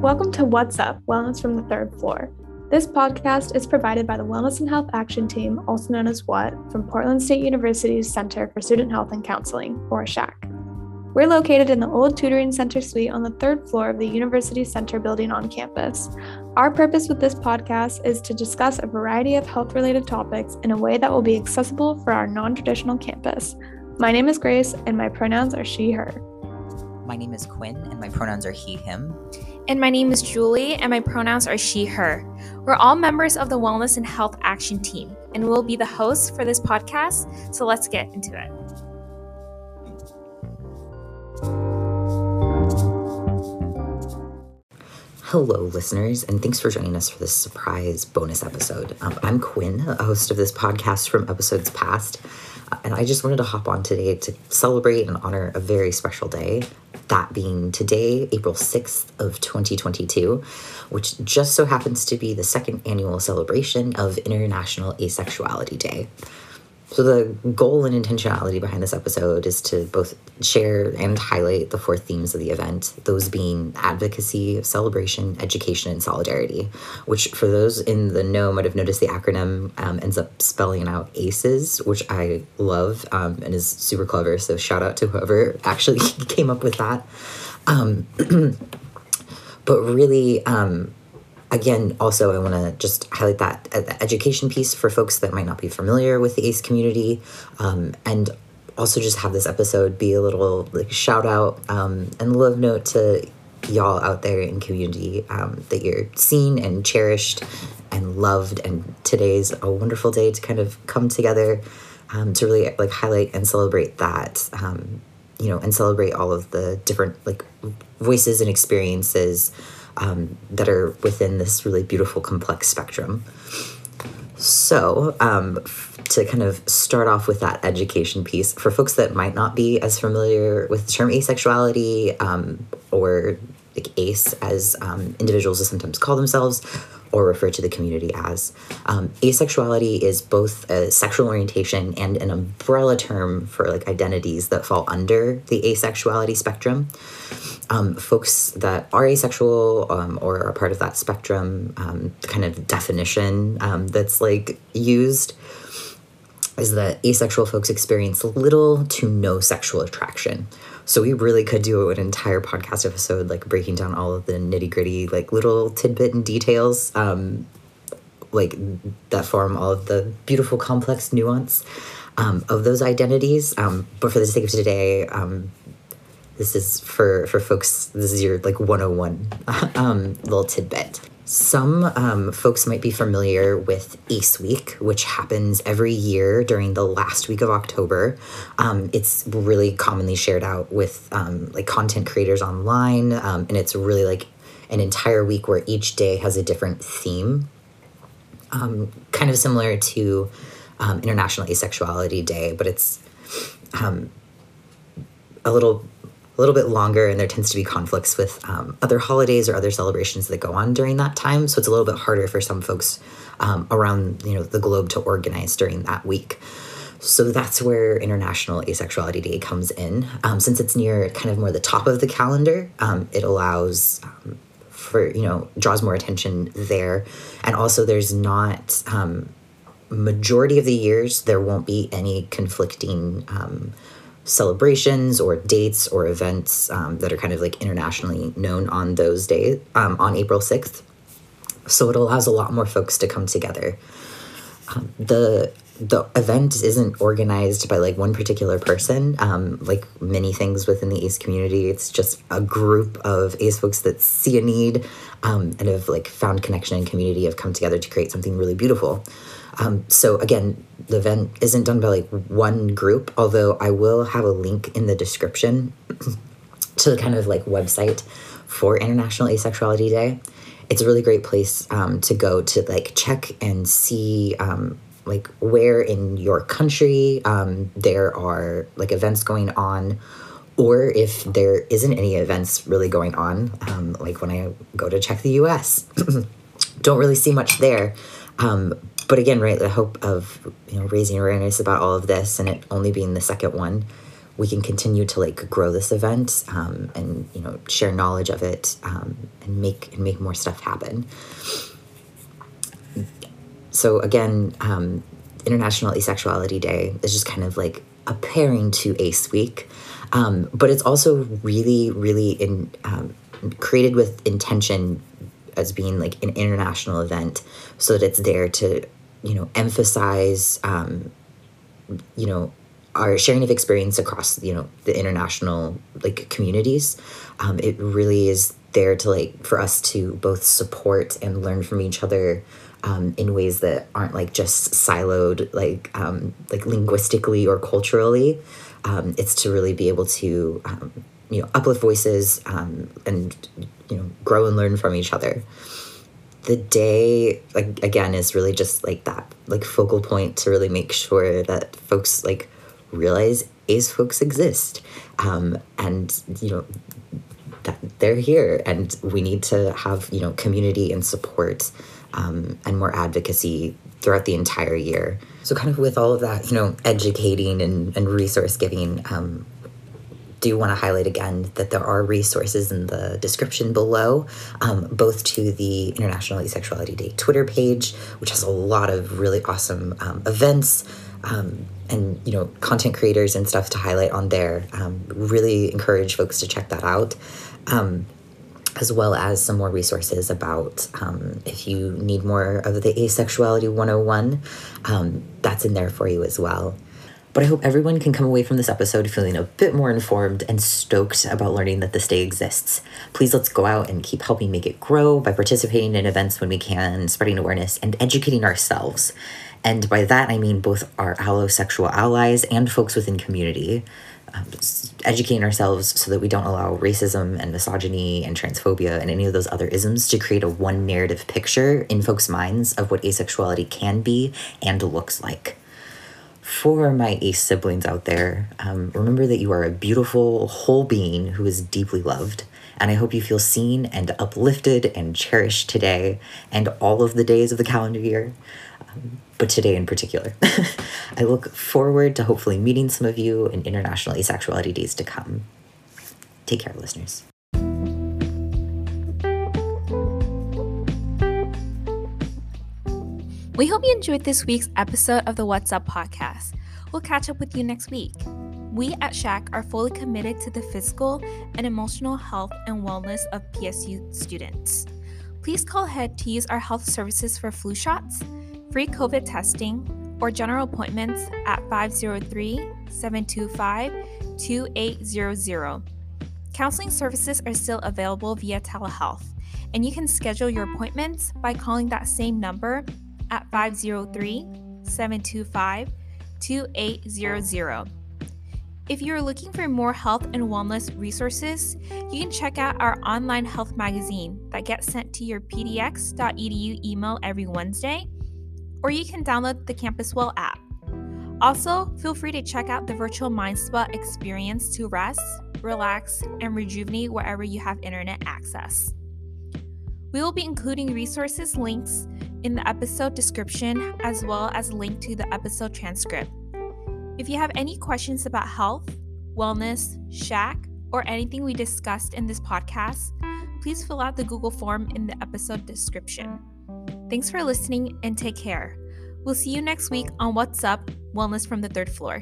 Welcome to What's Up Wellness from the Third Floor. This podcast is provided by the Wellness and Health Action Team, also known as WHAT, from Portland State University's Center for Student Health and Counseling, or SHAC. We're located in the old tutoring center suite on the third floor of the University Center building on campus. Our purpose with this podcast is to discuss a variety of health related topics in a way that will be accessible for our non traditional campus. My name is Grace, and my pronouns are she, her. My name is Quinn, and my pronouns are he, him. And my name is Julie, and my pronouns are she, her. We're all members of the Wellness and Health Action Team, and we'll be the hosts for this podcast. So let's get into it. Hello, listeners, and thanks for joining us for this surprise bonus episode. Um, I'm Quinn, a host of this podcast from episodes past, uh, and I just wanted to hop on today to celebrate and honor a very special day that being today, April 6th of 2022, which just so happens to be the second annual celebration of International Asexuality Day. So, the goal and intentionality behind this episode is to both share and highlight the four themes of the event, those being advocacy, celebration, education, and solidarity, which, for those in the know, might have noticed the acronym um, ends up spelling out ACEs, which I love um, and is super clever. So, shout out to whoever actually came up with that. Um, but really, um, again, also, I want to just highlight that uh, education piece for folks that might not be familiar with the ACE community, um, and also just have this episode be a little like shout out um, and love note to y'all out there in community um, that you're seen and cherished and loved. And today's a wonderful day to kind of come together um, to really like highlight and celebrate that. Um, you know, and celebrate all of the different like voices and experiences um, that are within this really beautiful, complex spectrum. So, um, to kind of start off with that education piece, for folks that might not be as familiar with the term asexuality um, or like ACE as um, individuals sometimes call themselves, or refer to the community as. Um, asexuality is both a sexual orientation and an umbrella term for like identities that fall under the asexuality spectrum. Um, folks that are asexual um, or are part of that spectrum, um, kind of definition um, that's like used is that asexual folks experience little to no sexual attraction. So we really could do an entire podcast episode like breaking down all of the nitty gritty, like little tidbit and details, um, like that form all of the beautiful, complex nuance um, of those identities. Um, but for the sake of today, um, this is for for folks. This is your like 101 um, little tidbit. Some um, folks might be familiar with ACE Week, which happens every year during the last week of October. Um, it's really commonly shared out with um, like content creators online, um, and it's really like an entire week where each day has a different theme. Um, kind of similar to um, International Asexuality Day, but it's a little a little bit longer and there tends to be conflicts with um, other holidays or other celebrations that go on during that time. So it's a little bit harder for some folks um, around you know the globe to organize during that week. So that's where international asexuality day comes in. Um, since it's near kind of more the top of the calendar um, it allows um, for you know draws more attention there. And also there's not um, majority of the years there won't be any conflicting celebrations or dates or events um, that are kind of like internationally known on those days um, on April 6th. So it allows a lot more folks to come together. Um, the the event isn't organized by like one particular person. Um, like many things within the ACE community, it's just a group of ACE folks that see a need um, and have like found connection and community, have come together to create something really beautiful. Um, so again, the event isn't done by like one group, although I will have a link in the description to the kind of like website for International Asexuality Day. It's a really great place um, to go to like check and see um, like where in your country um, there are like events going on or if there isn't any events really going on um, like when i go to check the us don't really see much there um, but again, right, the hope of you know raising awareness about all of this and it only being the second one, we can continue to like grow this event um, and you know share knowledge of it um, and make and make more stuff happen. So again, um, International Asexuality Day is just kind of like a pairing to Ace Week, um, but it's also really, really in um, created with intention as being like an international event, so that it's there to you know emphasize um, you know our sharing of experience across you know the international like communities. Um, it really is there to like for us to both support and learn from each other um, in ways that aren't like just siloed like um, like linguistically or culturally. Um, it's to really be able to um, you know uplift voices um, and you know grow and learn from each other the day like again is really just like that like focal point to really make sure that folks like realize ace folks exist. Um, and you know that they're here and we need to have you know community and support um, and more advocacy throughout the entire year. So kind of with all of that you know educating and, and resource giving um, do want to highlight again that there are resources in the description below, um, both to the International Asexuality Day Twitter page, which has a lot of really awesome um, events um, and you know content creators and stuff to highlight on there. Um, really encourage folks to check that out. Um, as well as some more resources about um, if you need more of the asexuality 101 that's in there for you as well but I hope everyone can come away from this episode feeling a bit more informed and stoked about learning that this day exists. Please let's go out and keep helping make it grow by participating in events when we can, spreading awareness, and educating ourselves. And by that, I mean both our allosexual allies and folks within community. Um, educating ourselves so that we don't allow racism and misogyny and transphobia and any of those other isms to create a one narrative picture in folks' minds of what asexuality can be and looks like for my ace siblings out there, um, remember that you are a beautiful, whole being who is deeply loved. And I hope you feel seen and uplifted and cherished today and all of the days of the calendar year, um, but today in particular. I look forward to hopefully meeting some of you in International Asexuality Days to come. Take care, listeners. We hope you enjoyed this week's episode of the What's Up podcast. We'll catch up with you next week. We at SHAC are fully committed to the physical and emotional health and wellness of PSU students. Please call ahead to use our health services for flu shots, free COVID testing, or general appointments at 503 725 2800. Counseling services are still available via telehealth, and you can schedule your appointments by calling that same number at 503 725 2800. If you're looking for more health and wellness resources, you can check out our online health magazine that gets sent to your pdx.edu email every Wednesday, or you can download the Campus Well app. Also, feel free to check out the virtual Mind Spa experience to rest, relax, and rejuvenate wherever you have internet access. We will be including resources links in the episode description as well as a link to the episode transcript. If you have any questions about health, wellness, SHAC, or anything we discussed in this podcast, please fill out the Google form in the episode description. Thanks for listening and take care. We'll see you next week on What's Up Wellness from the Third Floor.